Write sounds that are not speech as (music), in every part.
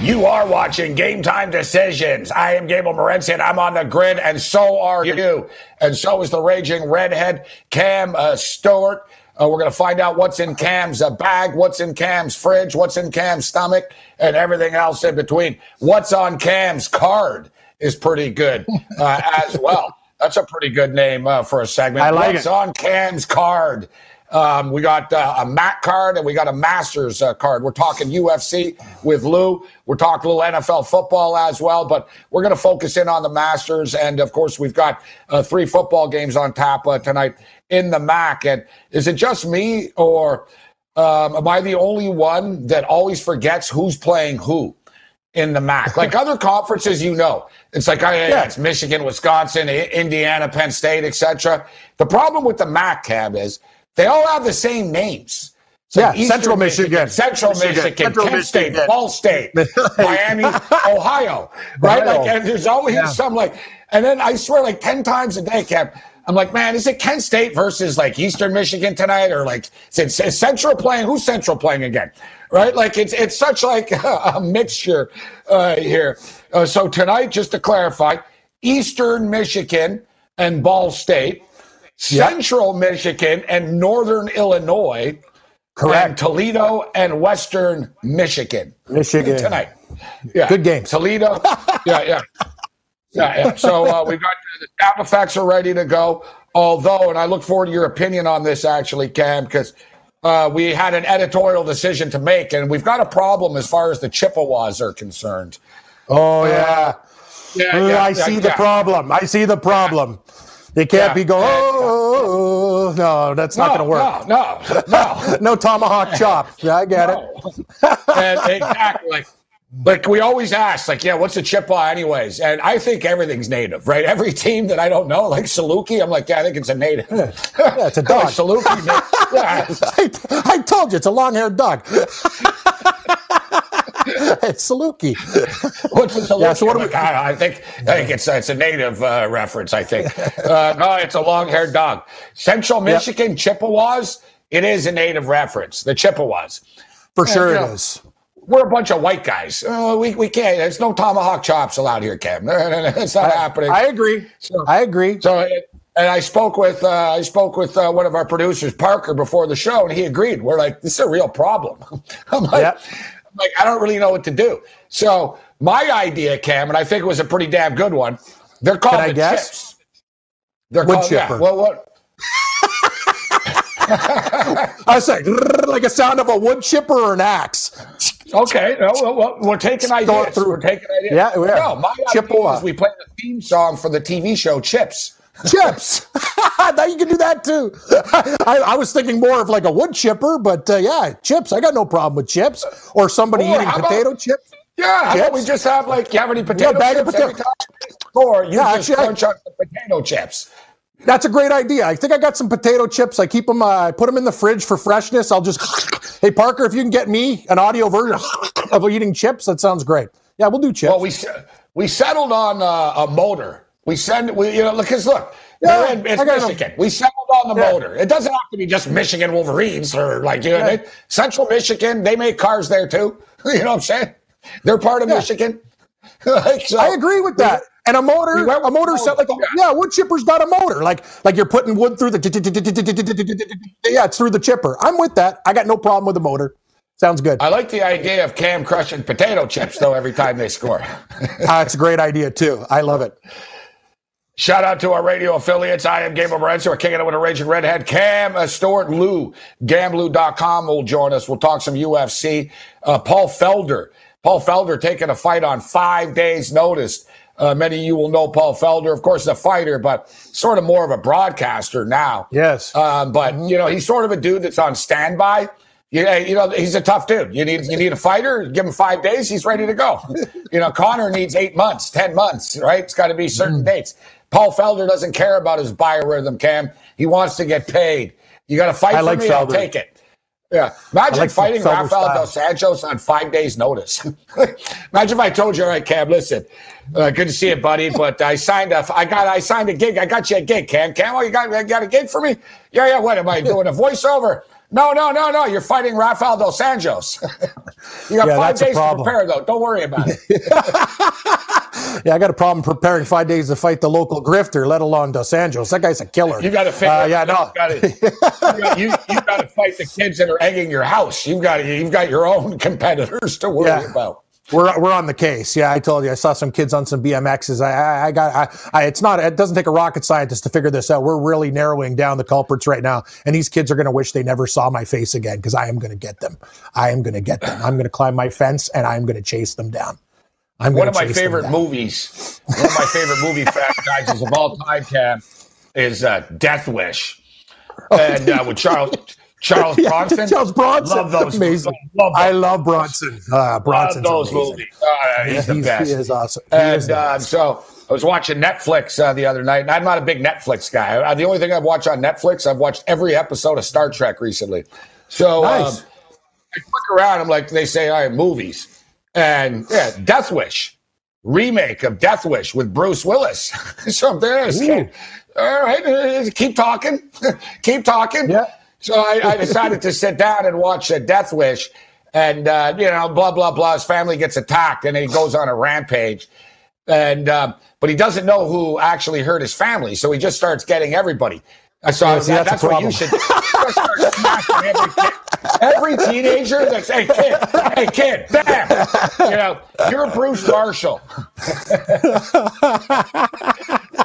You are watching Game Time Decisions. I am Gabe Morency, and I'm on the grid, and so are you. And so is the raging redhead, Cam uh, Stewart. Uh, we're going to find out what's in Cam's uh, bag, what's in Cam's fridge, what's in Cam's stomach, and everything else in between. What's on Cam's card is pretty good uh, as well. That's a pretty good name uh, for a segment. I like what's it. on Cam's card? Um, we got uh, a MAC card and we got a Masters uh, card. We're talking UFC with Lou. We're talking a little NFL football as well, but we're going to focus in on the Masters. And of course, we've got uh, three football games on tap uh, tonight in the MAC. And is it just me or um, am I the only one that always forgets who's playing who? in the MAC. Like other (laughs) conferences, you know, it's like oh, yeah, yeah, it's Michigan, Wisconsin, I- Indiana, Penn State, etc. The problem with the MAC cab is they all have the same names. So Yeah, Eastern Central Michigan. Central Michigan, Michigan, Central Kent State, Michigan. Ball State, (laughs) Miami, Ohio, (laughs) right? Ohio. Like, and there's always Yeah. some like, and then I swear, like ten times a day, Cam. I'm like, man, is it Kent State versus like Eastern Michigan tonight, or like is, it, is Central playing? Who's Central playing again? Right? Like it's it's such like (laughs) a mixture uh, here. Uh, so tonight, just to clarify, Eastern Michigan and Ball State, Central Michigan and Northern Illinois, Correct. and Toledo and Western Michigan Michigan. tonight. Yeah, Good game. Toledo. (laughs) yeah, yeah, yeah, yeah. So uh, we got the sound effects are ready to go. Although, and I look forward to your opinion on this, actually, Cam, because uh, we had an editorial decision to make, and we've got a problem as far as the Chippewas are concerned. Oh yeah. Yeah, Uh, yeah, I yeah, see the yeah. problem. I see the problem. They can't Yeah. be going. Oh, oh, oh, oh, no, that's not going to work. No, no, no. (laughs) No tomahawk chop. Yeah, I get it. (laughs) And exactly like like we always ask, like, yeah, what's a Chippewa anyways? And I think everything's native, right? Every team that I don't know, like Saluki, I'm like, yeah, I think it's a native. Yeah, it's a (laughs) dog. Saluki, yeah. I, I told you it's a long-haired dog. It's (laughs) Saluki. What's a Saluki? Yeah, so what do we- I, I think I think it's it's a native uh, reference. I think (laughs) uh, no, it's a long-haired dog. Central Michigan Chippewas. It is a native reference. The Chippewas. For sure yeah. it is. we're a bunch of white guys. Uh, we, we can't. There's no tomahawk chops allowed here, Cam. (laughs) It's not happening. I agree. So- I agree. so, and I spoke with uh, I spoke with uh, one of our producers, Parker, before the show, and he agreed. We're like, this is a real problem. I'm like, Yep. Like, I don't really know what to do. So my idea, Cam, and I think it was a pretty damn good one. They're called I the guess? chips. They're Wood called, yeah, chipper. well, what? (laughs) I was like, like a sound of a wood chipper or an axe. Okay, well, well, we're taking ideas. through. We're taking ideas. Yeah, we are. No, my Chippewa. idea is we play the theme song for the TV show Chips. Chips. (laughs) now you can do that too. (laughs) I, I was thinking more of like a wood chipper, but uh, yeah, chips. I got no problem with chips or somebody Or eating how about- potato chips. Yeah, how about we just have like, you have any potato bag of chips every potato- time? Or you Yeah, just actually, crunch on the potato chips. That's a great idea. I think I got some potato chips. I keep them. Uh, I put them in the fridge for freshness. I'll just. (laughs) hey Parker, if you can get me an audio version of eating chips, that sounds great. Yeah, we'll do chips. Well, we we settled on uh, a motor. We send, we, you know, because look, Yeah, in, it's I got 'em. Michigan. We settled on the Yeah. motor. It doesn't have to be just Michigan Wolverines or like, you know, Yeah. they- Central Michigan, they make cars there too. You know what I'm saying? They're part of Yeah. Michigan. Like, so- I agree with that. And a motor, we a motor set like yeah, wood chipper's got a motor. Like like you're putting wood through the yeah, it's through the chipper. I'm with that. I got no problem with the motor. Sounds good. I like the idea of Cam crushing potato chips though every time they score. Uh, it's a great idea too. I love it. Shout out to our radio affiliates. I am Gabriel. We're kicking it with a raging redhead. Cam Stewart Lou, Gamblou.com will join us. We'll talk some UFC. Uh, Paul Felder. Paul Felder taking a fight on five days' notice. Uh, many of you will know Paul Felder, of course, is a fighter, but sort of more of a broadcaster now. Yes. Um, but you know, he's sort of a dude that's on standby You, you know, he's a tough dude. You need you need a fighter. Give him five days, he's ready to go. (laughs) You know, Conor needs eight months, ten months, right? It's got to be certain mm. dates. Paul Felder doesn't care about his biorhythm, Cam. He wants to get paid. You got to fight I for like me. Felder. I'll take it. Yeah. Imagine like fighting Rafael dos Anjos on five days' notice. (laughs) Imagine if I told you, all right, Cam, listen, uh, good to see you, buddy, but I signed a, I got, I signed a gig. I got you a gig, Cam. Cam, oh, you got, you got a gig for me? Yeah, yeah. What am I doing? A voiceover? No, no, no, no. You're fighting Rafael dos Anjos. (laughs) you got yeah, five days to prepare, though. Don't worry about it. (laughs) yeah, I got a problem preparing five days to fight the local grifter, let alone Dos Anjos. That guy's a killer. You got to figure. Uh, yeah, no. You got to fight the kids that are egging your house. You've got you've got your own (laughs) competitors to worry yeah. about. We're, we're on the case. Yeah, I told you. I saw some kids on some BMXs. I, I, I got. I, I, it's not. It doesn't take a rocket scientist to figure this out. We're really narrowing down the culprits right now, and these kids are going to wish they never saw my face again because I am going to get them. I am going to get them. I'm going to climb my fence and I'm going to chase them down. I'm one of my favorite movies. One of my favorite movie (laughs) franchises of all time, Cam, is uh, Death Wish, oh, and uh, with Charles (laughs) Charles (laughs) Bronson. Charles Bronson, love those. Amazing. Love I love Bronson. Uh, Bronson's love those amazing. movies. Uh, he's yeah, the he's, best. He is awesome. He and is uh, so I was watching Netflix uh, the other night, and I'm not a big Netflix guy. Uh, the only thing I've watched on Netflix, I've watched every episode of Star Trek recently. So nice. um, I click around. I'm like, they say, all right, movies. And yeah, Death Wish, remake of Death Wish with Bruce Willis. (laughs) so there it is. All right, uh, keep talking, (laughs) keep talking. Yeah. So I, I, decided to sit down and watch a Death Wish, and uh, you know, blah blah blah. His family gets attacked, and he goes on a rampage, and uh, but he doesn't know who actually hurt his family, so he just starts getting everybody. So yeah, see, that, that's, that's what you should every, every teenager that's hey kid, hey kid, bam, you know, you're Bruce Marshall.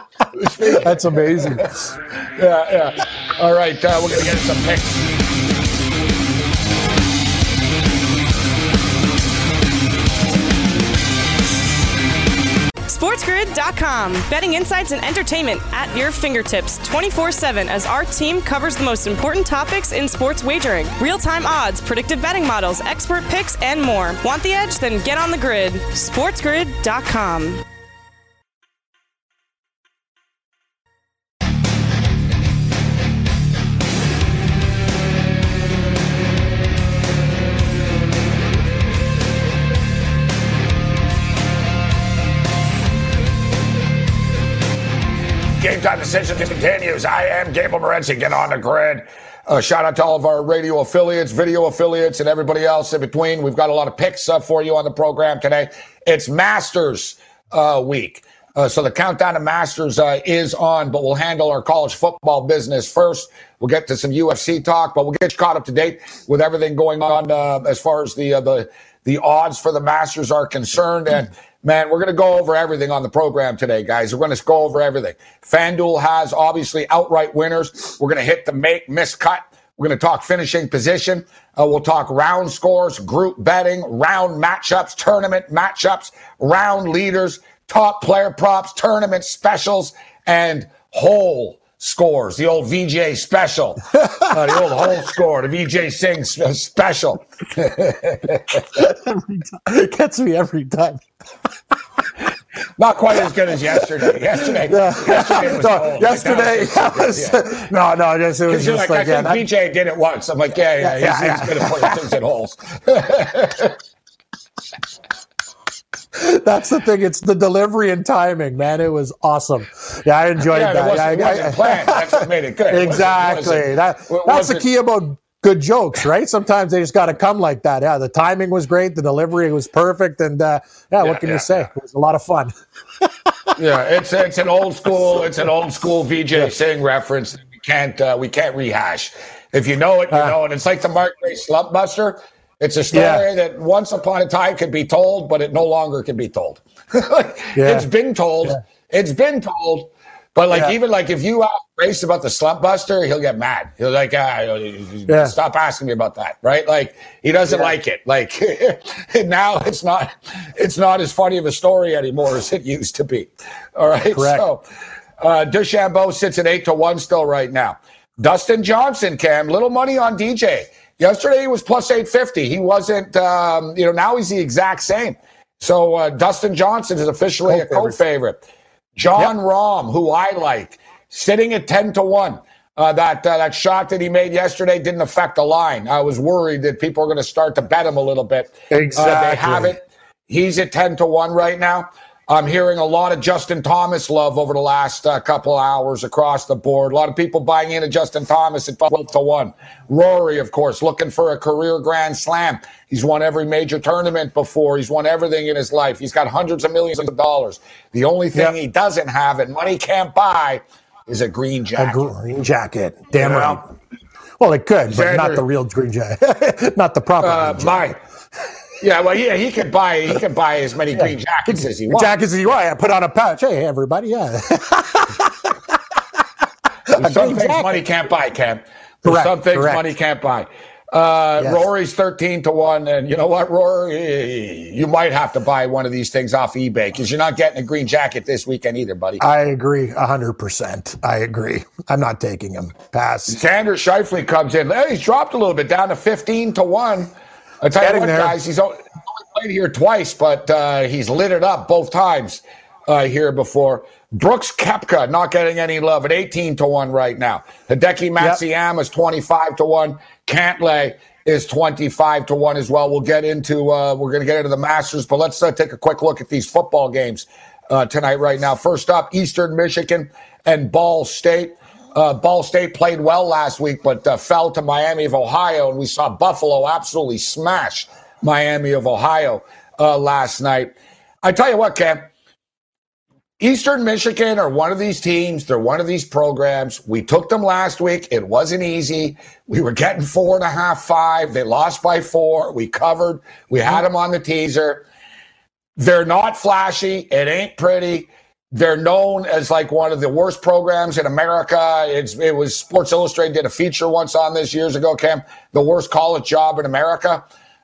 (laughs) (laughs) that's amazing. Yeah, yeah. All right, uh, we're gonna get some picks. SportsGrid.com. Betting insights and entertainment at your fingertips 24 7 as our team covers the most important topics in sports wagering real time odds, predictive betting models, expert picks, and more. Want the edge? Then get on the grid. SportsGrid.com. time decision continues. I am Gabe Morency. Get on the grid. Uh, shout out to all of our radio affiliates, video affiliates, and everybody else in between. We've got a lot of picks uh, for you on the program today. It's Masters uh, week. Uh, so the countdown to Masters uh, is on, but we'll handle our college football business first. We'll get to some UFC talk, but we'll get you caught up to date with everything going on uh, as far as the the the odds for the Masters are concerned. And Man, we're going to go over everything on the program today, guys. We're going to go over everything. FanDuel has obviously outright winners. We're going to hit the make, miss cut. We're going to talk finishing position. Uh, we'll talk round scores, group betting, round matchups, tournament matchups, round leaders, top player props, tournament specials, and whole scores, the old Vijay special, (laughs) uh, the old whole score, the Vijay Singh special. it (laughs) gets me every time. (laughs) Not quite as good as yesterday. Yesterday, yeah. yesterday was no, yesterday, was, yeah. no, no, just, it was just like, like I think Vijay did it once. I'm like, yeah, yeah, yeah, he's, he's good at putting things in holes. That's the thing. It's the delivery and timing, man. It was awesome. Yeah, I enjoyed yeah, that. It wasn't, yeah, it wasn't planned. That's what made it good. exactly. It that, that's the key about good jokes, right? Sometimes they just got to come like that. Yeah, the timing was great, the delivery was perfect, and uh, yeah, yeah, what can yeah, you say? It was a lot of fun. (laughs) yeah, it's it's an old school it's an old school Vijay Singh reference that we can't uh, we can't rehash. If you know it, you uh, know it. It's like the Mark Grace Slump Buster. It's a story yeah. that once upon a time could be told, but it no longer can be told. (laughs) yeah. It's been told. Yeah. It's been told. But like even like if you ask Grace about the slump buster, he'll get mad. He'll like, ah, stop asking me about that, right? Like he doesn't like it. Like (laughs) now it's not it's not as funny of a story anymore as it used to be. All right. Correct. So uh DeChambeau sits at eight to one still right now. Dustin Johnson, Cam, little money on DJ. Yesterday he was plus 850. He wasn't, um, you know, now he's the exact same. So uh, Dustin Johnson is officially co-favorite. a co-favorite. Jon yep. Rahm, who I like, sitting at 10 to 1. Uh, that uh, that shot that he made yesterday didn't affect the line. I was worried that people are going to start to bet him a little bit. Exactly. Uh, they have it. He's at 10 to 1 right now. I'm hearing a lot of Justin Thomas love over the last uh, couple hours across the board. A lot of people buying into Justin Thomas at 12 to 1. Rory, of course, looking for a career grand slam. He's won every major tournament before. He's won everything in his life. He's got hundreds of millions of dollars. The only thing yep. he doesn't have and money can't buy is a green jacket. A green jacket. Damn you right. Well, it could, but Xander, not the real green jacket. (laughs) not the proper uh, green jacket. My, yeah, well, yeah, he can buy he can buy as many green jackets as he wants. Jackets as he wants. I put on a pouch. Hey, everybody, yeah. some things money can't buy, Cam. Correct, some things correct. money can't buy. Uh, yes. Rory's 13 to 1. And you know what, Rory? You might have to buy one of these things off eBay because you're not getting a green jacket this weekend either, buddy. I agree 100%. I agree. I'm not taking him. Pass. Xander Schauffele comes in. Hey, he's dropped a little bit down to 15 to 1. I tell you what, there. guys, he's only played here twice, but uh, he's lit it up both times uh, here before. Brooks Koepka not getting any love at 18 to 1 right now. Hideki Matsuyama yep. is 25 to 1. Cantlay is 25 to 1 as well. We'll get into, uh, we're going to get into the Masters, but let's uh, take a quick look at these football games uh, tonight, right now. First up, Eastern Michigan and Ball State. Uh, Ball State played well last week, but uh, fell to Miami of Ohio, and we saw Buffalo absolutely smash Miami of Ohio uh, last night. I tell you what, Cam, Eastern Michigan are one of these teams. They're one of these programs. We took them last week. It wasn't easy. We were getting four and a half, five. They lost by four. We covered. We had them on the teaser. They're not flashy. It ain't pretty. They're known as like one of the worst programs in America. It's, it was Sports Illustrated did a feature once on this years ago, Cam, the worst college job in America,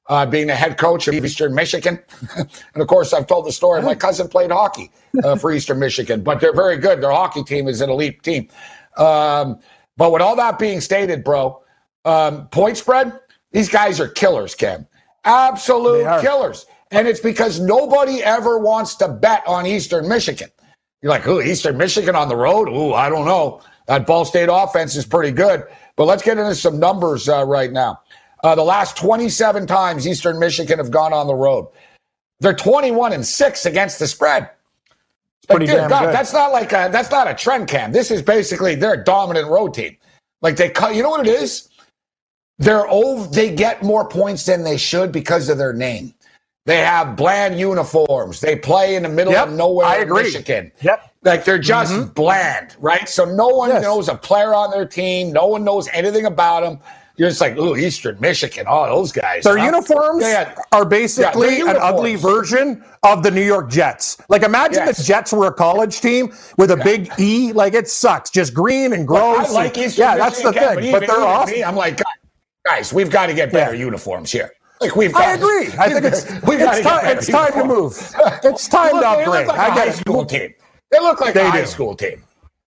uh, being the head coach of Eastern Michigan. (laughs) and of course, I've told the story. My cousin played hockey uh, for Eastern Michigan, but they're very good. Their hockey team is an elite team. Um, but with all that being stated, bro, um, point spread, these guys are killers, Cam. Absolute killers. And it's because nobody ever wants to bet on Eastern Michigan. You're like, ooh, Eastern Michigan on the road? Ooh, I don't know. That Ball State offense is pretty good. But let's get into some numbers uh, right now. Uh, the last 27 times Eastern Michigan have gone on the road, they're 21 and six against the spread. Pretty dude, God, good. that's not like a, that's not a trend cam. This is basically their dominant road team. Like they cut. You know what it is? They're over. They get more points than they should because of their name. They have bland uniforms. They play in the middle yep, of nowhere I agree. in Michigan. Yep. Like they're just mm-hmm. bland, right? So no one yes. knows a player on their team. No one knows anything about them. You're just like, ooh, Eastern Michigan. Oh, those guys. Their huh? uniforms had, are basically yeah, an ugly version of the New York Jets. Like imagine yes. the Jets were a college team with a yeah. big E. Like it sucks. Just green and gross. I like Eastern yeah, Michigan, that's the thing. But, even, but they're awesome. Me, I'm like, guys, we've got to get better yeah. uniforms here. Like we've got, I agree. I think it's (laughs) we've it's, time, it's time to move. (laughs) It's time look, to upgrade. Like I get high school team. They look like they a high do. school team.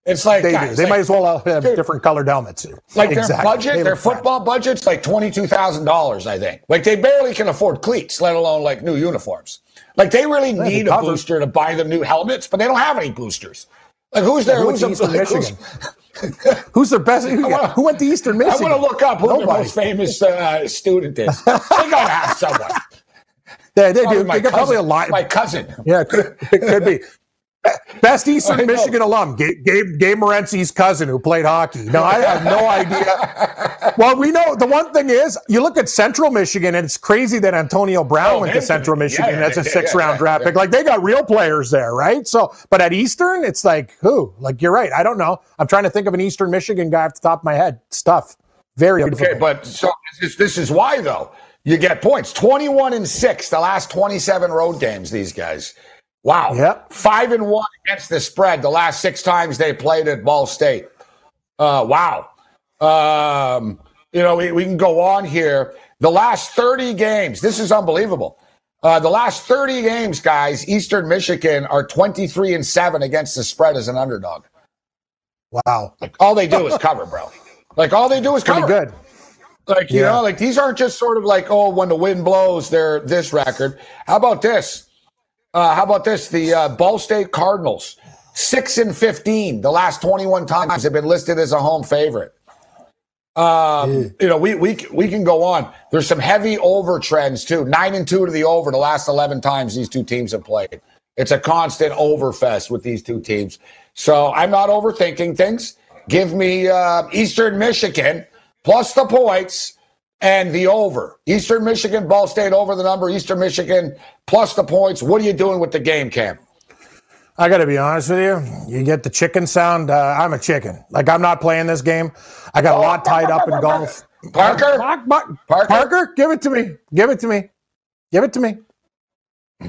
It's like they guys. They like, might as well uh, have different colored helmets. Like exactly. their budget, they their football fat. budget's like twenty two thousand dollars. I think. Like they barely can afford cleats, let alone like new uniforms. Like they really yeah, need a booster to buy them new helmets, but they don't have any boosters. Like who's there? who's, Eastern like, Michigan? (laughs) Who's, their best? Who, wanna, who, went to Eastern Michigan? I want to look up who Nobody. the most famous uh, student is. they gotta have someone. (laughs) Yeah, they do. They got probably a lot. My cousin. Yeah, it could, it could be. Best Eastern Michigan alum, Gabe, Gabe, Gabe Morency's cousin who played hockey. No, I have no idea. (laughs) well, we know the one thing is you look at Central Michigan, and it's crazy that Antonio Brown oh, went to Central Michigan yeah, as a six yeah, round draft pick. Like they got real players there, right? So, but at Eastern, it's like who? Like you're right. I don't know. I'm trying to think of an Eastern Michigan guy off the top of my head. Stuff. Very okay, difficult. but so this is, this is why though you get points. 21 and six the last 27 road games. These guys. Wow. Yep. Five and one against the spread the last six times they played at Ball State. Uh, wow. Um, you know, we, we, can go on here. The last 30 games, this is unbelievable. Uh, the last 30 games, guys, Eastern Michigan are 23 and 7 against the spread as an underdog. Wow. Like all they do is cover, bro. Like all they do is Pretty cover. good. Like, you Yeah. know, like these aren't just sort of like, oh, when the wind blows, they're this record. How about this? Uh, how about this? The uh, Ball State Cardinals, six and fifteen, the last twenty-one times have been listed as a home favorite. Um, you know, we we we can go on. There's some heavy over trends too. Nine and two to the over the last eleven times these two teams have played. It's a constant overfest with these two teams. So I'm not overthinking things. Give me uh, Eastern Michigan plus the points and the over. Eastern Michigan, Ball State over the number. Eastern Michigan plus the points. What are you doing with the game, Cam? I got to be honest with you. You get the chicken sound. Uh, I'm a chicken. Like I'm not playing this game. I got a lot tied up in golf. Parker? Parker, Parker, give it to me. Give it to me. Give it to me.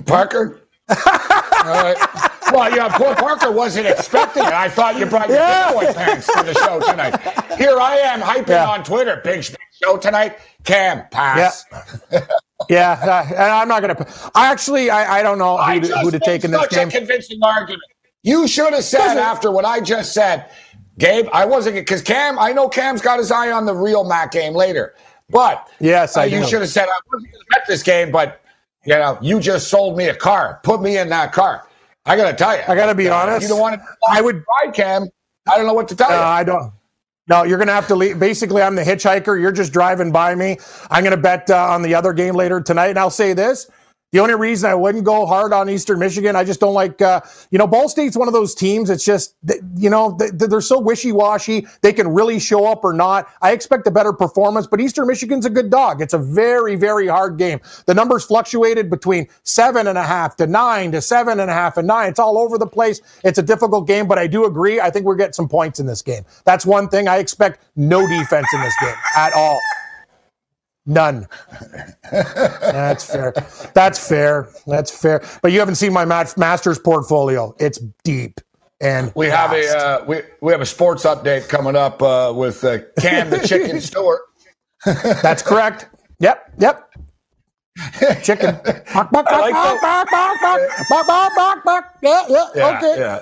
Parker? All right. Well, yeah, poor Parker wasn't expecting it. I thought you brought your Yeah. Bitcoin pants to the show tonight. Here I am hyping Yeah. on Twitter. Big show tonight. Cam, pass. Yeah, uh, and I'm not gonna. I actually, I, I don't know who to, just who to made take in this such game. a convincing argument. You should have said Doesn't- after what I just said, Gabe. I wasn't because Cam. I know Cam's got his eye on the real MAC game later, but Yes, uh, I you do. should have said I wasn't going to bet this game, but you know, you just sold me a car. Put me in that car. I got to tell you. I gotta be uh, honest, You don't want to. I would- ride Cam. I don't know what to tell Uh, you. I don't. No, you're going to have to leave. Basically, I'm the hitchhiker. You're just driving by me. I'm going to bet uh, on the other game later tonight. And I'll say this. The only reason I wouldn't go hard on Eastern Michigan, I just don't like, uh, you know, Ball State's one of those teams. It's just, you know, th- th- they're so wishy washy. They can really show up or not. I expect a better performance, but Eastern Michigan's a good dog. It's a very, very hard game. The numbers fluctuated between seven and a half to nine to seven and a half and nine. It's all over the place. It's a difficult game, but I do agree. I think we're getting some points in this game. That's one thing. I expect no defense in this game at all. None. That's fair. That's fair. That's fair. But you haven't seen my Masters portfolio. It's deep and we have a uh, we we have a sports update coming up uh, with uh, Cam the Chicken Stewart. That's correct. Yep. Yep. Chicken. Yeah, yeah, Yeah, okay. yeah.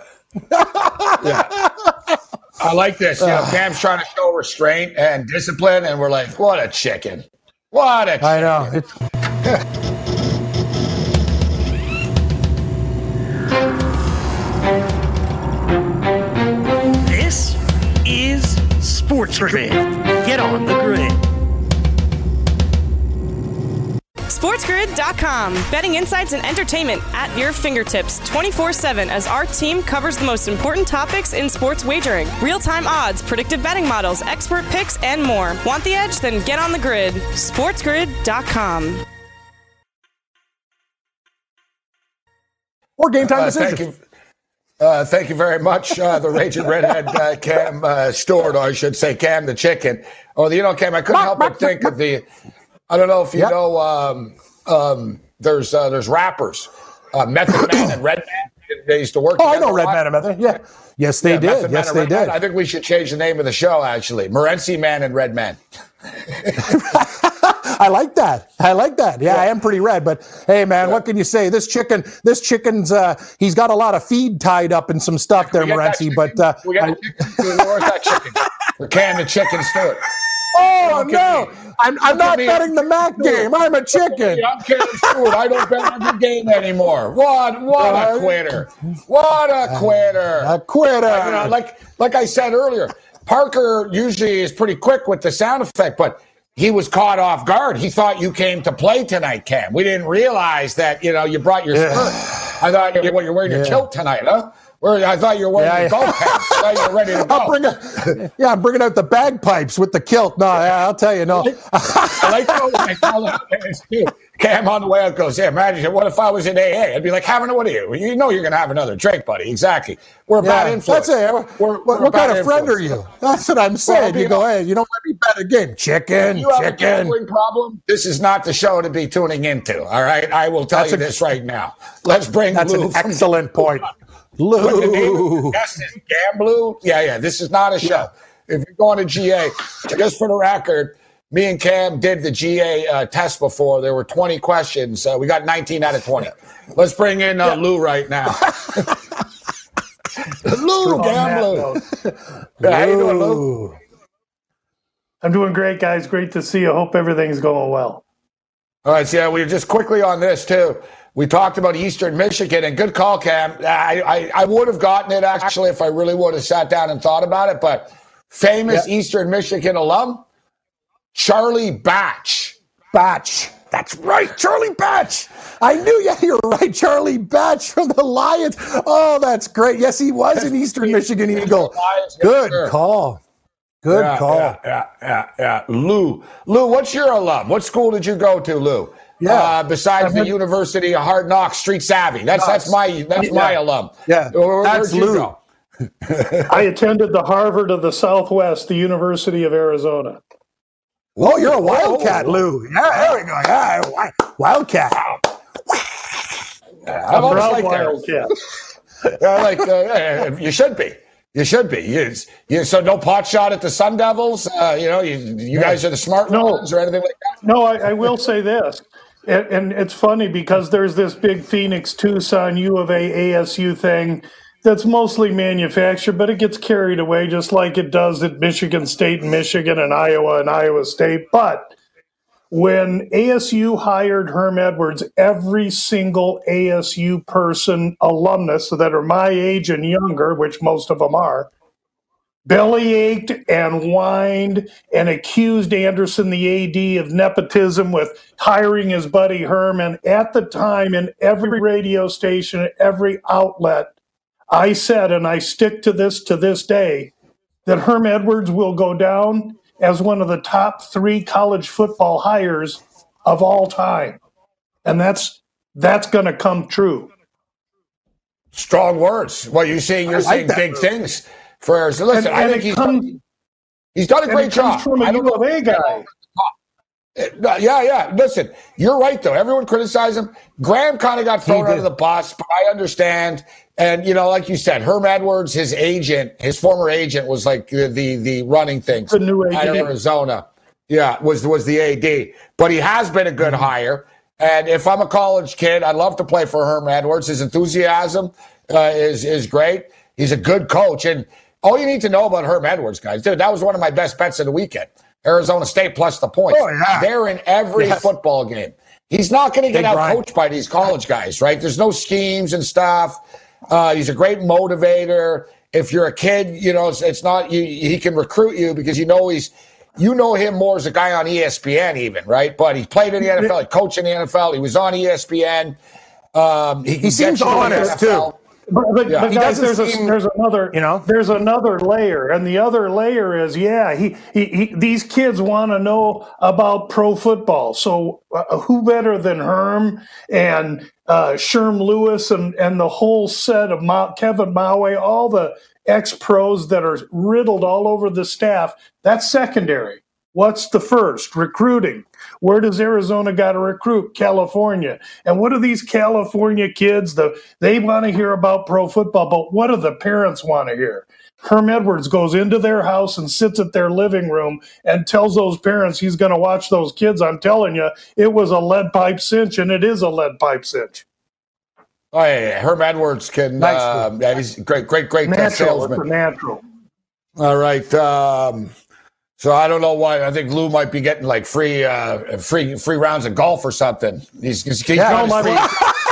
yeah. I like this. You know, (sighs) Cam's trying to show restraint and discipline, and we're like, what a chicken. What a chicken. I know. It's, (laughs) This is Sports Grid. Get on the grid. SportsGrid.com. Betting insights and entertainment at your fingertips 24 7 as our team covers the most important topics in sports wagering real time odds, predictive betting models, expert picks, and more. Want the edge? Then get on the grid. SportsGrid.com. or game time Uh, decision. thank you. Uh, thank you very much, uh, the Raging Redhead uh, Cam uh, Stewart, or I should say Cam the Chicken. Oh, you know, Cam, I couldn't help but think of the. I don't know if you Yep. know. Um, um, there's uh, there's rappers, uh, Method Man and Red Man. They used to work. Oh, I know Red. Man and Method. Yeah. Yes, they Yeah, did. Man Yes, and they Red Man. did. I think we should change the name of the show. Actually, Morency Man and Red Man. (laughs) I like that. I like that. Yeah, I am pretty red, but hey, man, what can you say? This chicken, this chicken's, uh, he's got a lot of feed tied up in some stuff there, We Morency. But uh, we got I- chicken. Where's that chicken? For Cam the Chicken Stewart. Oh no, me. I'm, I'm not betting the MAC game. I'm a chicken. I'm Cam Stewart. I don't bet on your game anymore. What? What a Uh, quitter! What a quitter! A quitter. you know, like like I said earlier, Parker usually is pretty quick with the sound effect, but he was caught off guard. He thought you came to play tonight, Cam. We didn't realize that you know you brought your Yeah. skirt. I thought you, well, you're wearing your Yeah. kilt tonight, huh? Where I thought you were wearing Yeah, your yeah. golf pants. I thought you were ready to (laughs) go. I'll bring a, yeah, I'm bringing out the bagpipes with the kilt. No, yeah, I'll tell you, no. I like how I call cute. Cam on the way out goes, yeah, imagine what if I was in AA? I'd be like, having what are you? You know you're going to have another drink, buddy. Exactly. We're a bad Yeah, influence. That's it. We're- what we're what kind bad of friend are you? That's what I'm saying. you you go, hey, you don't let me bet a game. Chicken, you have a chicken. gambling problem? This is not the show to be tuning into. All right. I will tell That's you a- this right now. Let's bring That's Lou an excellent point. But the name of Lou. is Gamblou. Yeah, yeah. This is not a show. If you're going to GA, just for the record, me and Cam did the GA uh, test before. There were 20 questions. Uh, we got 19 out of 20. Let's bring in uh, Lou right now. (laughs) Lou Gamblou. Yeah, how you doing, Lou? I'm doing great, guys. Great to see you. Hope everything's going well. All right, so yeah, we are just quickly on this too. We talked about Eastern Michigan and good call, Cam. I, I, I would have gotten it actually if I really would have sat down and thought about it, but famous yep. Eastern Michigan alum, Charlie Batch. Batch. That's right, Charlie Batch. I knew, yeah, (laughs) you're right, Charlie Batch from the Lions. Oh, that's great. Yes, he was an Eastern (laughs) Michigan Eagle. Good call. Good yeah, call. Yeah, yeah, yeah, yeah. Lou, Lou, what's your alum? What school did you go to, Lou? Yeah. Uh, besides the University of Hard Knocks, Street Savvy. That's that's my that's yeah. my alum. Yeah, Where, that's Lou. (laughs) I attended the Harvard of the Southwest, the University of Arizona. Oh, you're a wildcat, Lou. Yeah, there we go. Yeah, wildcat. Yeah, I'm like wildcat. (laughs) yeah, like uh, you should be. You should be. You, you, so no pot shot at the Sun Devils. Uh, you know, you, you guys are the smart no. ones or anything like that. No, I, I will say this, and, and, it's funny because there's this big Phoenix, Tucson, U of A, ASU thing that's mostly manufactured, but it gets carried away just like it does at Michigan State and Michigan and Iowa and Iowa State. But when ASU hired Herm Edwards, every single ASU person, alumnus that are my age and younger, which most of them are, belly ached and whined and accused Anderson, the AD, of nepotism with hiring his buddy Herman. At the time, in every radio station, every outlet, I said, and I stick to this to this day, that Herm Edwards will go down as one of the top three college football hires of all time. And that's that's going to come true. Strong words. Well, you're saying you're saying big things for. So listen, and, I think he's comes, done, he's done a great job. From a I don't know a guy. Yeah, yeah. Listen, you're right though. Everyone criticized him. Graham kind of got thrown under the bus, but I understand. And you know, like you said, Herm Edwards, his agent, his former agent, was like the the, the running things the new out of Arizona. Yeah, was was the AD, but he has been a good mm-hmm. hire. And if I'm a college kid, I'd love to play for Herm Edwards. His enthusiasm uh, is is great. He's a good coach, and all you need to know about Herm Edwards, guys, dude, that was one of my best bets of the weekend. Arizona State plus the points. Oh, yeah. They're in every yes. football game. He's not going to get out coached by these college guys, right? There's no schemes and stuff. Uh, he's a great motivator. If you're a kid, you know, it's, it's not you. He can recruit you because you know he's you know him more as a guy on ESPN, even right. But he played in the NFL, he coached in the NFL. He was on ESPN. Um, he, he seems honest too. But, but, yeah. but guys, there's, seem, a, there's another, you know, there's another layer, and the other layer is, yeah, he, he, he these kids want to know about pro football. So uh, who better than Herm and uh, Sherm Lewis and and the whole set of Ma- Kevin Mawae, all the ex pros that are riddled all over the staff. That's secondary. What's the first? Recruiting. Where does Arizona got to recruit? California. And what do these California kids, the they want to hear about pro football, but what do the parents want to hear? Herm Edwards goes into their house and sits at their living room and tells those parents he's going to watch those kids. I'm telling you, it was a lead pipe cinch, and it is a lead pipe cinch. Oh, yeah. Herm Edwards can. Nice uh, yeah, he's great, great, great natural, salesman. natural. All right. Um, so I don't know why. I think Lou might be getting like free, uh, free, free rounds of golf or something. He's, he's, he's yeah, my, (laughs)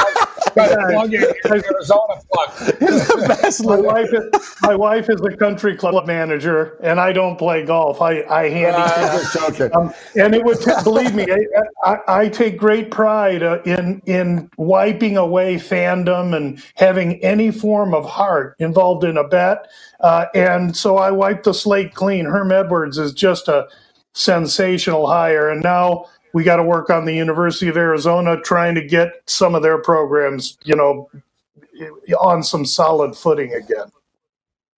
plug in Arizona plug. (laughs) the best. My wife, is, my wife is a country club manager, and I don't play golf. I I handicap, uh, um, and it would t- believe me. I, I, I, take great pride uh, in in wiping away fandom and having any form of heart involved in a bet, uh, and so I wiped the slate clean. Herm Edwards is just a sensational hire, and now we got to work on the University of Arizona trying to get some of their programs, you know, on some solid footing again.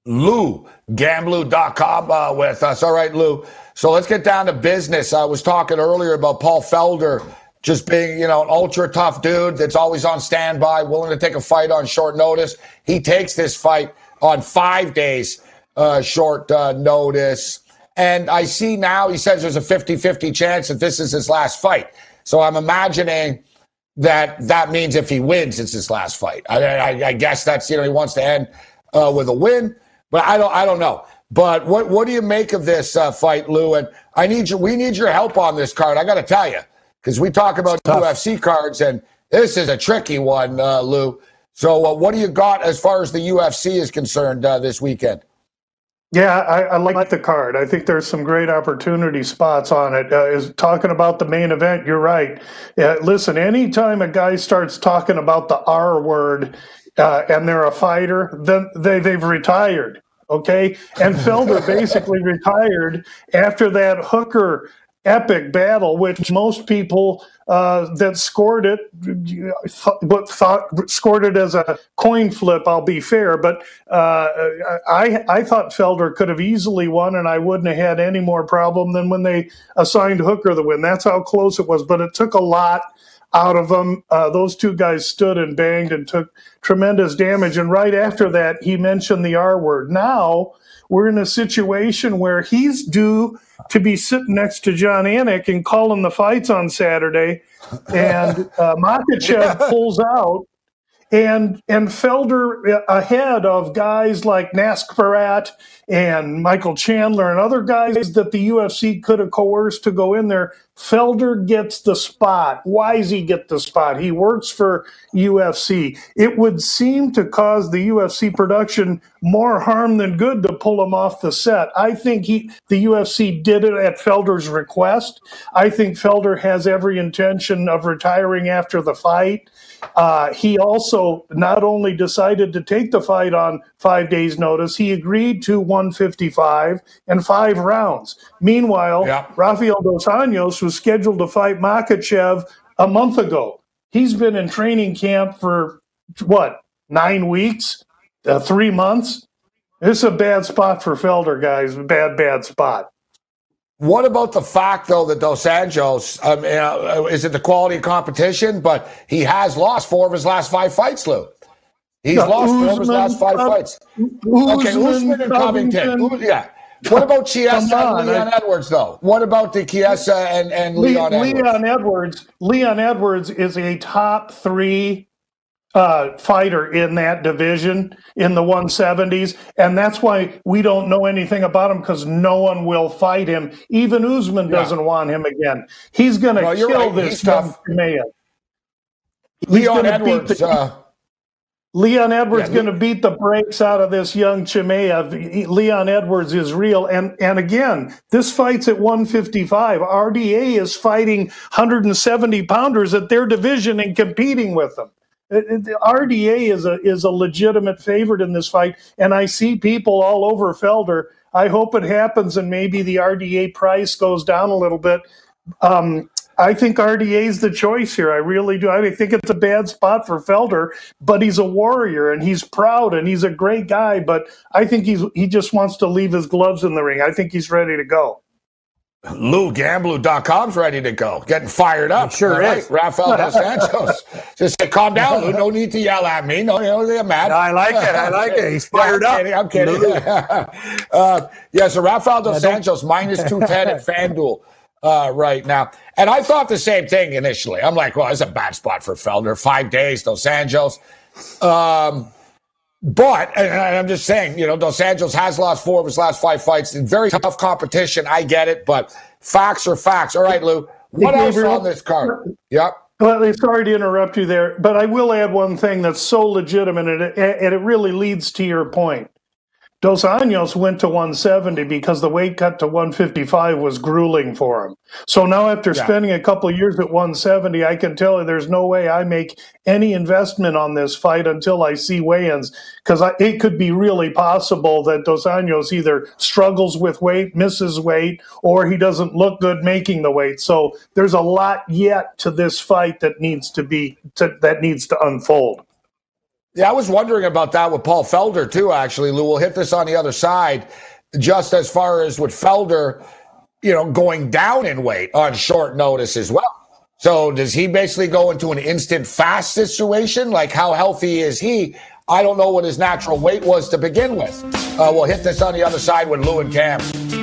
Lou, gamblou.com uh, with us. All right, Lou. So let's get down to business. I was talking earlier about Paul Felder just being, you know, an ultra tough dude that's always on standby, willing to take a fight on short notice. He takes this fight on five days uh, short uh, notice. And I see now he says there's a 50 50 chance that this is his last fight. So I'm imagining that that means if he wins, it's his last fight. I, I, I guess that's, you know, he wants to end uh, with a win, but I don't, I don't know. But what what do you make of this uh, fight, Lou? And I need you. We need your help on this card. I got to tell you because we talk about UFC cards, and this is a tricky one, uh, Lou. So, uh, what do you got as far as the UFC is concerned uh, this weekend? Yeah, I, I, like the card. I think there's some great opportunity spots on it. Uh, is talking about the main event. You're right. Yeah, listen, anytime a guy starts talking about the R word uh, and they're a fighter, then they they've retired. Okay, and Felder (laughs) basically retired after that Hooker epic battle, which most people uh, that scored it, but thought scored it as a coin flip. I'll be fair, but uh, I I thought Felder could have easily won, and I wouldn't have had any more problem than when they assigned Hooker the win. That's how close it was, but it took a lot out of them. Uh, those two guys stood and banged and took tremendous damage. And right after that, he mentioned the R word. Now we're in a situation where he's due to be sitting next to Jon Anik and calling the fights on Saturday, and uh, Makhachev (laughs) pulls out, and and Felder uh, ahead of guys like Nascarat and Michael Chandler and other guys that the UFC could have coerced to go in there. Felder gets the spot. Why does he get the spot? He works for UFC. It would seem to cause the UFC production more harm than good to pull him off the set. I think he the UFC did it at Felder's request. I think Felder has every intention of retiring after the fight. Uh, he also not only decided to take the fight on five days' notice, he agreed to 155 and five rounds. Meanwhile, yeah. Rafael Dos Anjos was scheduled to fight Makhachev a month ago. He's been in training camp for what, nine weeks, uh, three months? This is a bad spot for Felder, guys. Bad, bad spot. What about the fact, though, that Dos Anjos, um, uh, is it the quality of competition? But he has lost four of his last five fights, Lou. He's lost Usman, four of his last five uh, fights. Usman, okay, Usman and Covington. Covington. Yeah. What (laughs) about Chiesa and Leon I, Edwards, though? What about the Chiesa and, and Leon Edwards? Leon Edwards. Leon Edwards is a top three uh, fighter in that division in the 170s. And that's why we don't know anything about him because no one will fight him. Even Usman yeah. doesn't want him again. He's going to well, kill right. this young man. Leon Edwards. The, uh, Leon Edwards yeah, going to beat the brakes out of this young Chimaev. Leon Edwards is real. And, and again, this fight's at 155. RDA is fighting 170 pounders at their division and competing with them. The RDA is a is a legitimate favorite in this fight, and I see people all over Felder. I hope it happens, and maybe the RDA price goes down a little bit. Um, I think RDA is the choice here. I really do. I think it's a bad spot for Felder, but he's a warrior and he's proud and he's a great guy. But I think he's he just wants to leave his gloves in the ring. I think he's ready to go. LouGamblou.com's ready to go, getting fired up. It sure is. Rafael (laughs) Dos Anjos. Just say, calm down, Lou. No need to yell at me. No, no, they're mad. No, I like it. I like it. He's fired (laughs) yeah, I'm kidding, up. I'm kidding. (laughs) uh, yeah, so Rafael Dos Anjos minus 210 at FanDuel uh, right now. And I thought the same thing initially. I'm like, well, it's a bad spot for Felder. Five days, Dos Anjos. Um, but, and I'm just saying, you know, Dos Anjos has lost four of his last five fights in very tough competition. I get it, but facts are facts. All right, Lou. What else on this card? Yep. Well, sorry to interrupt you there, but I will add one thing that's so legitimate, and it, and it really leads to your point. Dos Anjos went to 170 because the weight cut to 155 was grueling for him. So now, after yeah. spending a couple years at 170, I can tell you there's no way I make any investment on this fight until I see weigh-ins because it could be really possible that Dos Anjos either struggles with weight, misses weight, or he doesn't look good making the weight. So there's a lot yet to this fight that needs to be to, that needs to unfold. Yeah, I was wondering about that with Paul Felder too. Actually, Lou, we'll hit this on the other side. Just as far as with Felder, you know, going down in weight on short notice as well. So does he basically go into an instant fast situation? Like how healthy is he? I don't know what his natural weight was to begin with. Uh, we'll hit this on the other side with Lou and Cam.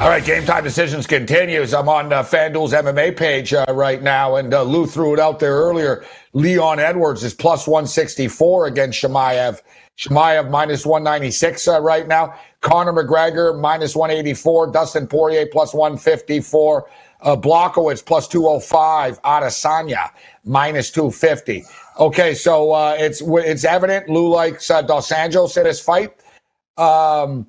All right, game time decisions continues. I'm on uh, FanDuel's MMA page uh, right now, and uh, Lou threw it out there earlier. Leon Edwards is plus 164 against Chimaev. Chimaev minus 196 uh, right now. Conor McGregor minus 184. Dustin Poirier plus 154. Uh, Blachowicz plus 205. Adesanya minus 250. Okay, so uh, it's it's evident Lou likes uh, Dos Anjos in his fight. Um,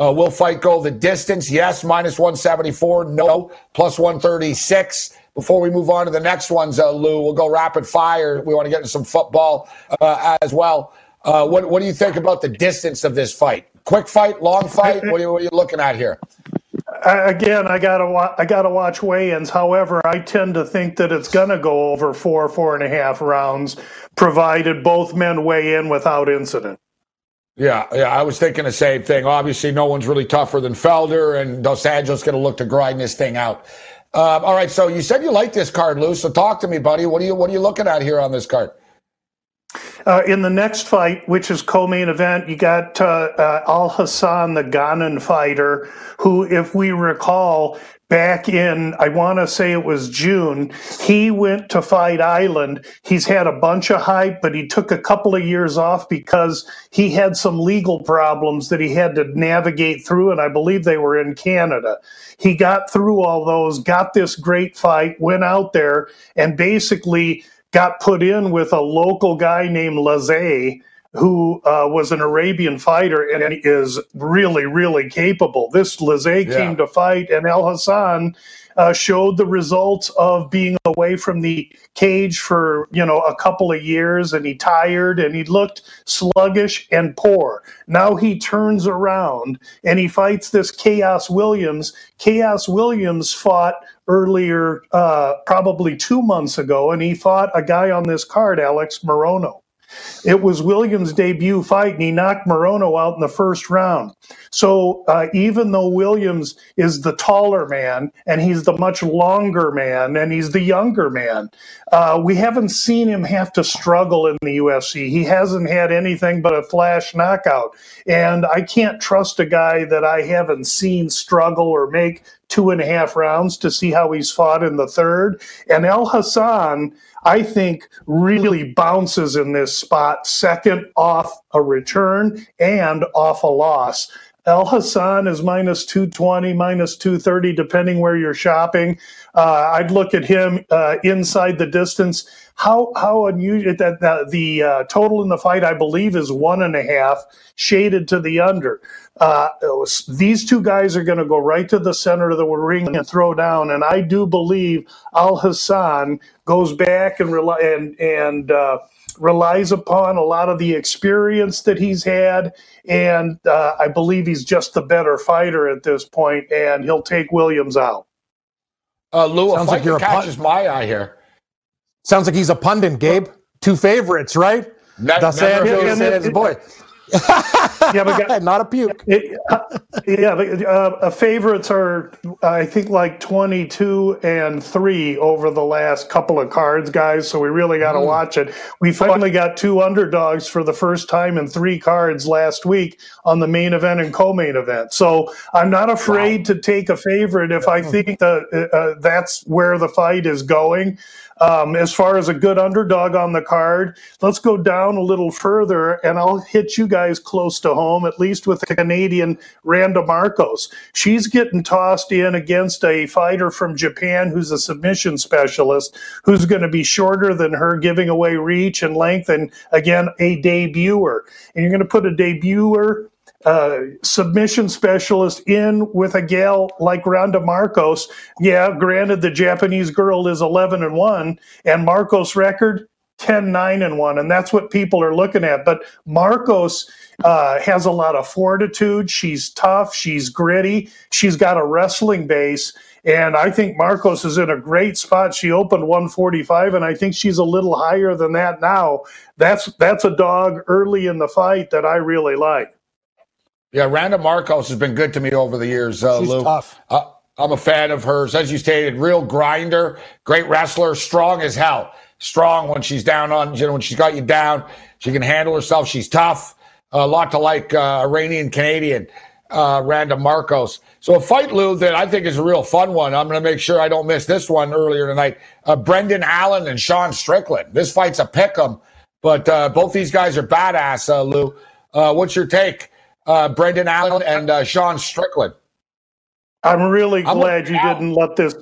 uh, will fight go the distance? Yes, minus 174. No, plus 136. Before we move on to the next ones, uh, Lou, we'll go rapid fire. We want to get into some football uh, as well. Uh, what, what do you think about the distance of this fight? Quick fight, long fight? What are you, what are you looking at here? again, I gotta wa- I gotta watch weigh-ins. However, I tend to think that it's gonna go over four four and a half rounds, provided both men weigh in without incident. Yeah, yeah, I was thinking the same thing. Obviously, no one's really tougher than Felder, and Dos Anjos going to look to grind this thing out. Um, all right, so you said you like this card, Lou. So talk to me, buddy. What are you What are you looking at here on this card? Uh, in the next fight, which is co-main event, you got uh, uh, Alhassan, the Ghanan fighter, who, if we recall, back in I want to say it was June, he went to Fight Island. He's had a bunch of hype, but he took a couple of years off because he had some legal problems that he had to navigate through, and I believe they were in Canada. He got through all those, got this great fight, went out there, and basically got put in with a local guy named Lazzez, who uh, was an Arabian fighter and is really, really capable. This Lazzez yeah. came to fight, and Alhassan uh, showed the results of being away from the cage for you know a couple of years, and he tired and he looked sluggish and poor. Now he turns around and he fights this Khaos Williams. Khaos Williams fought earlier, uh, probably two months ago, and he fought a guy on this card, Alex Morono. It was Williams' debut fight, and he knocked Morono out in the first round. So uh, even though Williams is the taller man, and he's the much longer man, and he's the younger man, uh, we haven't seen him have to struggle in the UFC. He hasn't had anything but a flash knockout. And I can't trust a guy that I haven't seen struggle or make two and a half rounds to see how he's fought in the third. And Alhassan, I think really bounces in this spot, second off a return and off a loss. Alhassan is minus 220, minus 230, depending where you're shopping. Uh, I'd look at him uh, inside the distance. How how unusual that, that the uh, total in the fight, I believe, is one and a half, shaded to the under. Uh, was, these two guys are going to go right to the center of the ring and throw down, and I do believe Alhassan goes back and rely and and uh, relies upon a lot of the experience that he's had, and uh, I believe he's just the better fighter at this point, and he'll take Williams out. Uh, Lou, Sounds like you're catches pun- my eye here. Sounds like he's a pundit, Gabe. Two favorites, right? Ne- Dos Anjos boy. (laughs) yeah, but (laughs) not a puke. It, uh, yeah, but, uh, favorites are I think like twenty two and three over the last couple of cards, guys. So we really got to mm. watch it. We finally got two underdogs for the first time in three cards last week on the main event and co-main event. So I'm not afraid wow. to take a favorite if I think that uh, uh, that's where the fight is going. Um, as far as a good underdog on the card, let's go down a little further and I'll hit you guys close to home, at least with the Canadian Randa Marcos. She's getting tossed in against a fighter from Japan who's a submission specialist, who's going to be shorter than her, giving away reach and length, and again, a debuter. And you're going to put a debuter uh, submission specialist in with a gal like Randa Marcos. Yeah, granted, the Japanese girl is 11 and 1, and Marcos' record 10 9 and 1 and that's what people are looking at. But marcos uh, has a lot of fortitude. She's tough. She's gritty. She's got a wrestling base and i think marcos is in a great spot. She opened 145 and i think she's a little higher than that now. That's that's a dog early in the fight that i really like yeah randa marcos has been good to me over the years uh, She's Lou. tough. Uh, i'm a fan of hers as you stated real grinder great wrestler strong as hell strong when she's down on, you know, when she's got you down. She can handle herself. She's tough. A lot to like uh, Iranian Canadian uh, Randa Marcos. So a fight, Lou, that I think is a real fun one. I'm going to make sure I don't miss this one earlier tonight. Uh, Brendan Allen and Sean Strickland. This fight's a pick 'em, but uh, both these guys are badass, uh, Lou. Uh, what's your take, uh, Brendan Allen and uh, Sean Strickland? I'm really I'm glad you out. didn't let this.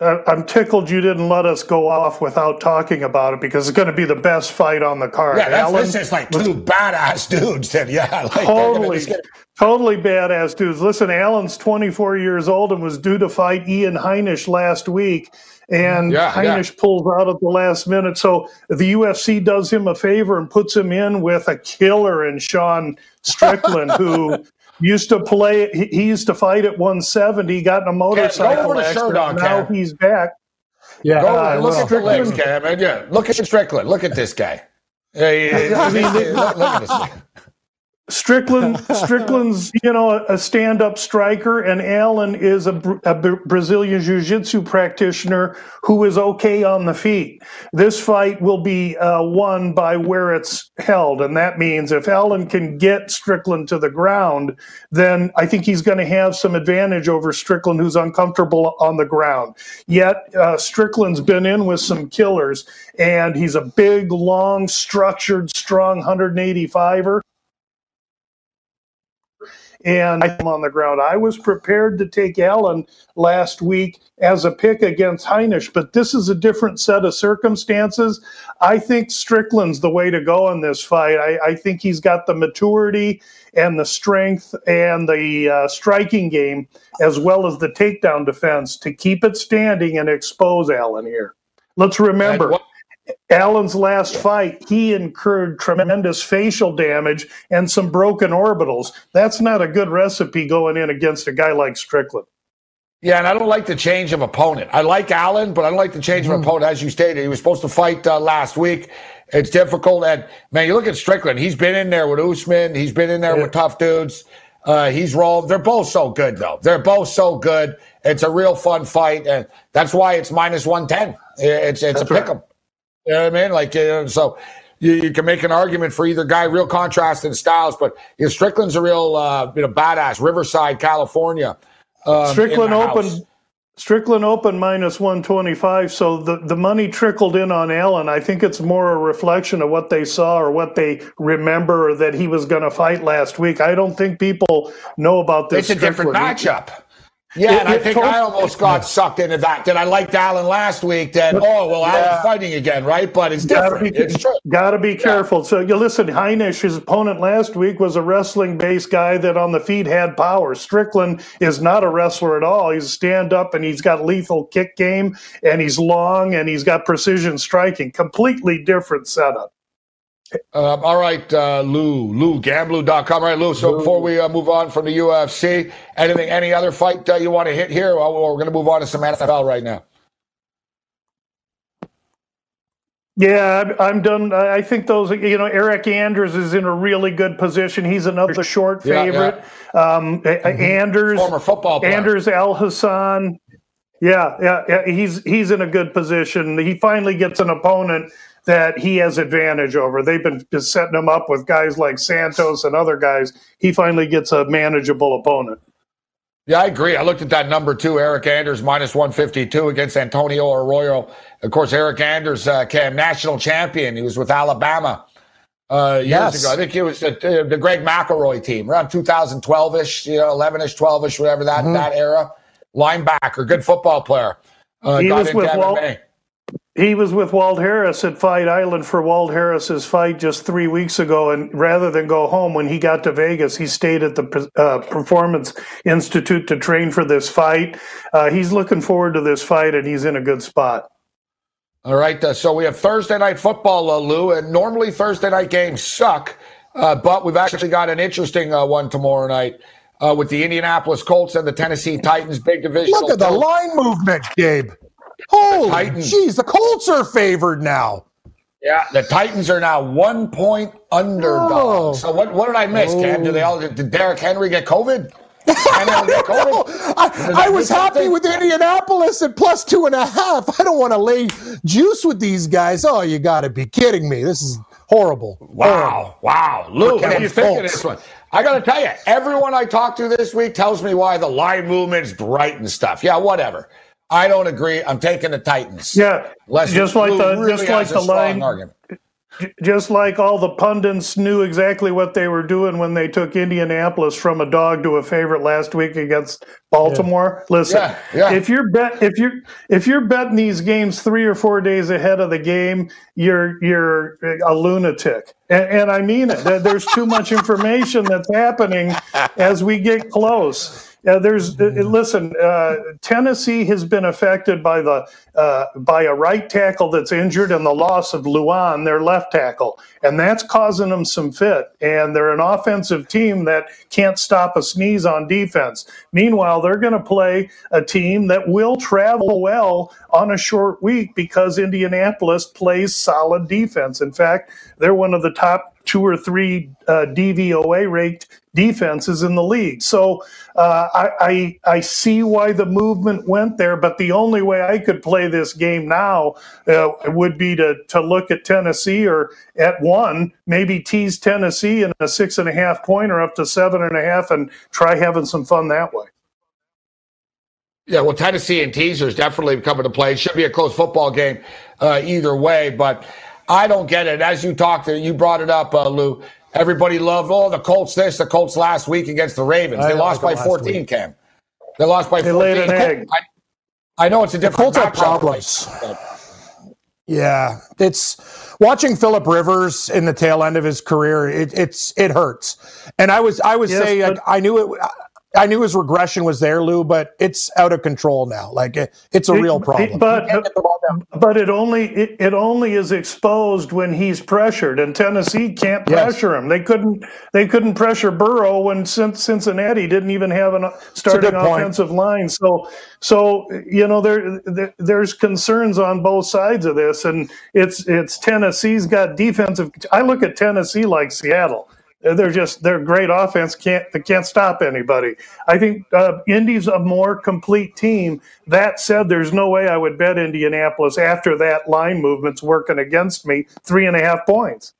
I'm tickled you didn't let us go off without talking about it because it's going to be the best fight on the card. Yeah, that's, Alan, this is like two badass dudes. (laughs) That yeah, like gonna- totally, totally badass dudes. Listen, Allen's 24 years old and was due to fight Ian Heinisch last week, and mm, Yeah, yeah. Heinisch pulls out at the last minute. So the UFC does him a favor and puts him in with a killer in Sean Strickland, who used to play. He, he used to fight at 170. He Got in a motorcycle over accident. Sherdog, Now Cam. he's back. Yeah. Go I look at the legs, Cam. and Yeah, look at Strickland. Look at this guy. Yeah, yeah, yeah. I mean, look, look at this. (laughs) guy. Strickland, (laughs) Strickland's, you know, a stand-up striker, and Allen is a, a Brazilian jiu-jitsu practitioner who is okay on the feet. This fight will be uh, won by where it's held, and that means if Allen can get Strickland to the ground, then I think he's going to have some advantage over Strickland, who's uncomfortable on the ground. Yet uh, Strickland's been in with some killers, and he's a big, long, structured, strong 185er and I'm on the ground. I was prepared to take Allen last week as a pick against Heinisch, but this is a different set of circumstances. I think Strickland's the way to go in this fight. I, I think he's got the maturity and the strength and the uh, striking game, as well as the takedown defense, to keep it standing and expose Allen here. Let's remember. What- Allen's last fight, he incurred tremendous facial damage and some broken orbitals. That's not a good recipe going in against a guy like Strickland. Yeah, and I don't like the change of opponent. I like Allen, but I don't like the change of opponent. As you stated, he was supposed to fight uh, last week. It's difficult. And man, you look at Strickland. He's been in there with Usman. He's been in there with tough dudes. Uh, he's rolled. They're both so good, though. They're both so good. It's a real fun fight, and that's why it's minus one ten. It's it's That's a pick 'em. You know what I mean? Like uh, so. You, you can make an argument for either guy, real contrast in styles, but you know, Strickland's a real, uh, you know, badass. Riverside, California. um, Strickland opened Strickland open minus 125, so the, the money trickled in on Allen. I think it's more a reflection of what they saw or what they remember or that he was going to fight last week. I don't think people know about this. It's a different matchup. Yeah, It- and I think tot- I almost got sucked into that. That I liked Allen last week. That oh well, Allen's fighting again, right? But it's Gotta different. be, It's true. Gotta be careful. So you listen, Heinisch, his opponent last week was a wrestling based guy that on the feet had power. Strickland is not a wrestler at all. He's stand up and he's got lethal kick game and he's long and he's got precision striking. Completely different setup. Um, all right, uh, Lou, Lou, gamblou.com. All right, Lou. So before we uh, move on from the UFC, anything, any other fight uh, you want to hit here? Or we're going to move on to some NFL right now. Yeah, I'm- done. I think those, you know, Eric Anders is in a really good position. He's another short Yeah, favorite. Um, A- Anders, Former football player. Anders Alhassan. Yeah, yeah, yeah, he's he's in a good position. He finally gets an opponent that he has advantage over. They've been just setting him up with guys like Santos and other guys. He finally gets a manageable opponent. Yeah, I agree. I looked at that number too. Eric Anders minus 152 against Antonio Arroyo. Of course, Eric Anders, uh, came national champion. He was with Alabama uh, years Yes. ago. I think he was the, the Greg McElroy team around 2012 ish, you know, 11 ish, 12 ish, whatever that, that era. Linebacker, good football player. Uh, He got was into with Walt- MMA. He was with Walt Harris at Fight Island for Walt Harris's fight just three weeks ago, and rather than go home when he got to Vegas, he stayed at the uh, Performance Institute to train for this fight. Uh, he's looking forward to this fight, and he's in a good spot. All right. Uh, so we have Thursday night football, uh, Lou, and normally Thursday night games suck, uh, but we've actually got an interesting uh, one tomorrow night uh, with the Indianapolis Colts and the Tennessee Titans. Big division. Look at the line movement, Gabe. Holy jeez, the Colts are favored now. Yeah, the Titans are now one point underdog. Oh. So what? What did I miss, oh. Cam? Did they all? Oh. Did Derrick Henry get COVID? (laughs) I, I was happy something? with Indianapolis at plus two and a half. I don't want to lay juice with these guys. Oh, you got to be kidding me. This is horrible. Wow. Horrible. Wow. Lou, what do you think of this one? I got to tell you, everyone I talk to this week tells me why the line movement's bright and stuff. Yeah, whatever. I don't agree. I'm taking the Titans. Yeah, just like the really just like the line. Argument just like all the pundits knew exactly what they were doing when they took Indianapolis from a dog to a favorite last week against Baltimore. Yeah. Listen, yeah, yeah. if you're bet if you're if you're betting these games three or four days ahead of the game, you're you're a lunatic, and, and I mean it. There's too much information that's happening as we get close. Uh, there's uh, listen. Uh, Tennessee has been affected by the uh, by a right tackle that's injured and the loss of Lewan, their left tackle, and that's causing them some fit. And they're an offensive team that can't stop a sneeze on defense. Meanwhile, they're going to play a team that will travel well on a short week because Indianapolis plays solid defense. In fact, they're one of the top two or three uh, DVOA ranked defenses in the league. So uh, I, I, I see why the movement went there, but the only way I could play this game now uh, would be to to look at Tennessee or at one, maybe tease Tennessee in a six and a half pointer up to seven and a half, and try having some fun that way. Yeah, well, Tennessee and teasers definitely coming to play. It should be a close football game uh, either way, but I don't get it. As you talked, you brought it up, uh, Lou. Everybody loved, oh, the Colts this, the Colts last week against the Ravens. They lost by 14, week. Cam. They lost by they 14. Laid an egg. I, I know it's a different the Colts problems. Yeah, it's watching Philip Rivers in the tail end of his career. It, it's it hurts, and I was I was yes, saying like, I knew it. I knew his regression was there, Lou, but it's out of control now. Like it, it's a real problem. But but it only it, it, only is exposed when he's pressured, and Tennessee can't pressure yes. him. They couldn't they couldn't pressure Burrow when Cincinnati didn't even have a starting offensive line. So so you know there, there there's concerns on both sides of this, and it's it's Tennessee's got defensive. I look at Tennessee like Seattle they're just they're great offense. Can't they can't stop anybody. I think uh, Indy's a more complete team. That said, there's no way I would bet Indianapolis after that line movement's working against me. Three and a half points.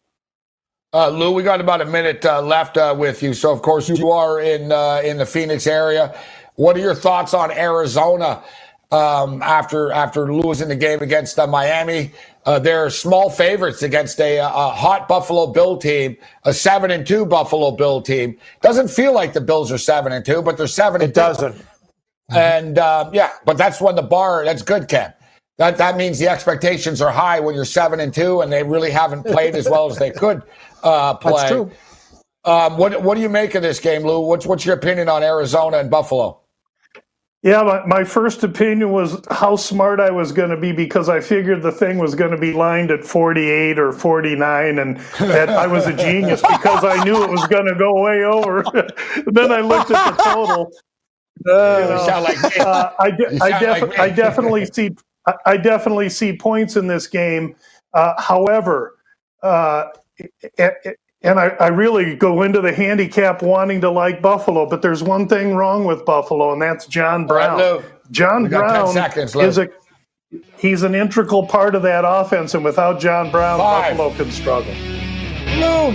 Uh, Lou, we got about a minute uh, left uh, with you. So, of course, you are in uh, in the Phoenix area. What are your thoughts on Arizona um, after after losing the game against uh, Miami? Uh, they're small favorites against a, a, hot Buffalo Bill team, a seven and two Buffalo Bill team. Doesn't feel like the Bills are seven and two, but they're seven. It doesn't. And uh, yeah, but that's when the bar. That's good, Ken. That that means the expectations are high when you're seven and two, and they really haven't played as well as they could uh, (laughs) play. That's true. Um, what what do you make of this game, Lou? What's what's your opinion on Arizona and Buffalo? Yeah, my, my first opinion was how smart I was going to be because I figured the thing was going to be lined at 48 or 49, and that I was a genius because I knew it was going to go way over. (laughs) then I looked at the total. (laughs) Uh, like uh, I, de- I, def- like I, definitely see I definitely see points in this game. Uh, however, uh, and I, I, really go into the handicap wanting to like Buffalo, but there's one thing wrong with Buffalo, and that's John Brown. Right, John Brown is a he's an integral part of that offense, and without John Brown, Five. Buffalo can struggle. Lou,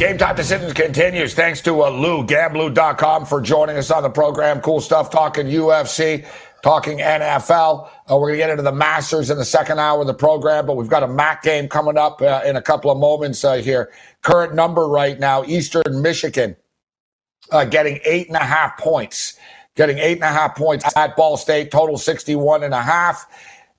Game time decisions continues. Thanks to uh, Lou, gamblou.com, for joining us on the program. Cool stuff talking UFC, talking NFL. Uh, we're going to get into the Masters in the second hour of the program, but we've got a MAC game coming up uh, in a couple of moments uh, here. Current number right now Eastern Michigan uh, getting eight and a half points. Getting eight and a half points at Ball State, total 61 and a half.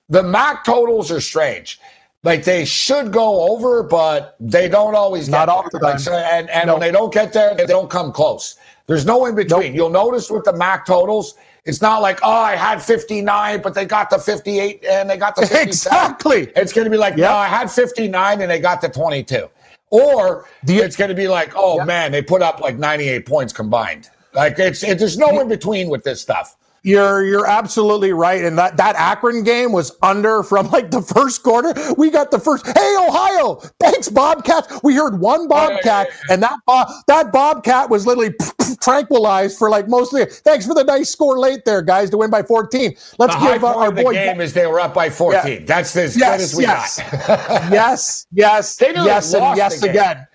The MAC totals are strange like they should go over, but they don't always Not get all there. the time. Like, so- and and No. when they don't get there, they don't come close. There's no in between. You'll notice with the MAC totals, it's not like, oh, I had 59, but they got the 58 and they got the (laughs) 57. Exactly. It's going to be like, Yep. no, I had 59 and they got the 22. Or The- it's going to be like, oh Yep. man, they put up like 98 points combined. Like it's it, there's no in between with this stuff. You're you're absolutely right, and that that Akron game was under from like the first quarter. We got the first. Hey Ohio, thanks Bobcat. We heard one Bobcat, and that Bob, that Bobcat was literally tranquilized for like most of the. Thanks for the nice score late there, guys, to win by 14. Let's The give uh, our the boy. game is they were up by 14. That's as good as we yes, got. yes, yes, (laughs) They yes, and yes the again.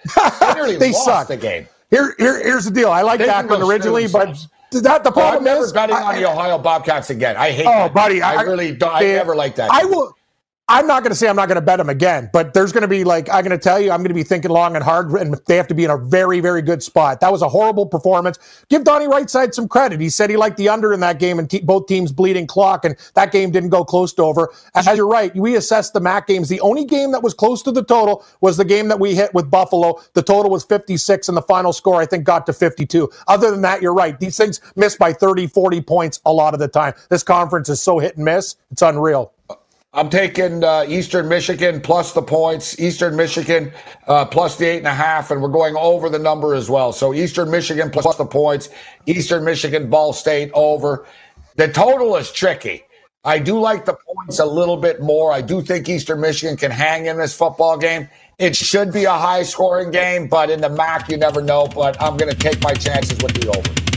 They (laughs) they lost suck. the game. Here, here, here's the deal. I like Akron originally, but themselves. That the Oh, I'm never is betting I- on the Ohio Bobcats again. I hate Oh, that. buddy, I, I- really don't. I never like that. I will. I'm not going to say I'm not going to bet them again, but there's going to be like I'm going to tell you I'm going to be thinking long and hard, and they have to be in a very, very good spot. That was a horrible performance. Give Donnie Rightside some credit. He said he liked the under in that game, and both teams bleeding clock, and that game didn't go close to over. As you're right, we assessed the MAC games. The only game that was close to the total was the game that we hit with Buffalo. The total was 56, and the final score I think got to 52. Other than that, you're right. These things miss by 30, 40 points a lot of the time. This conference is so hit and miss. It's unreal. I'm taking uh, Eastern Michigan plus the points. Eastern Michigan uh, plus the eight and a half, and we're going over the number as well. So Eastern Michigan plus the points. Eastern Michigan Ball State over. The total is tricky. I do like the points a little bit more. I do think Eastern Michigan can hang in this football game. It should be a high scoring game, but in the MAC, you never know. But I'm going to take my chances with the over.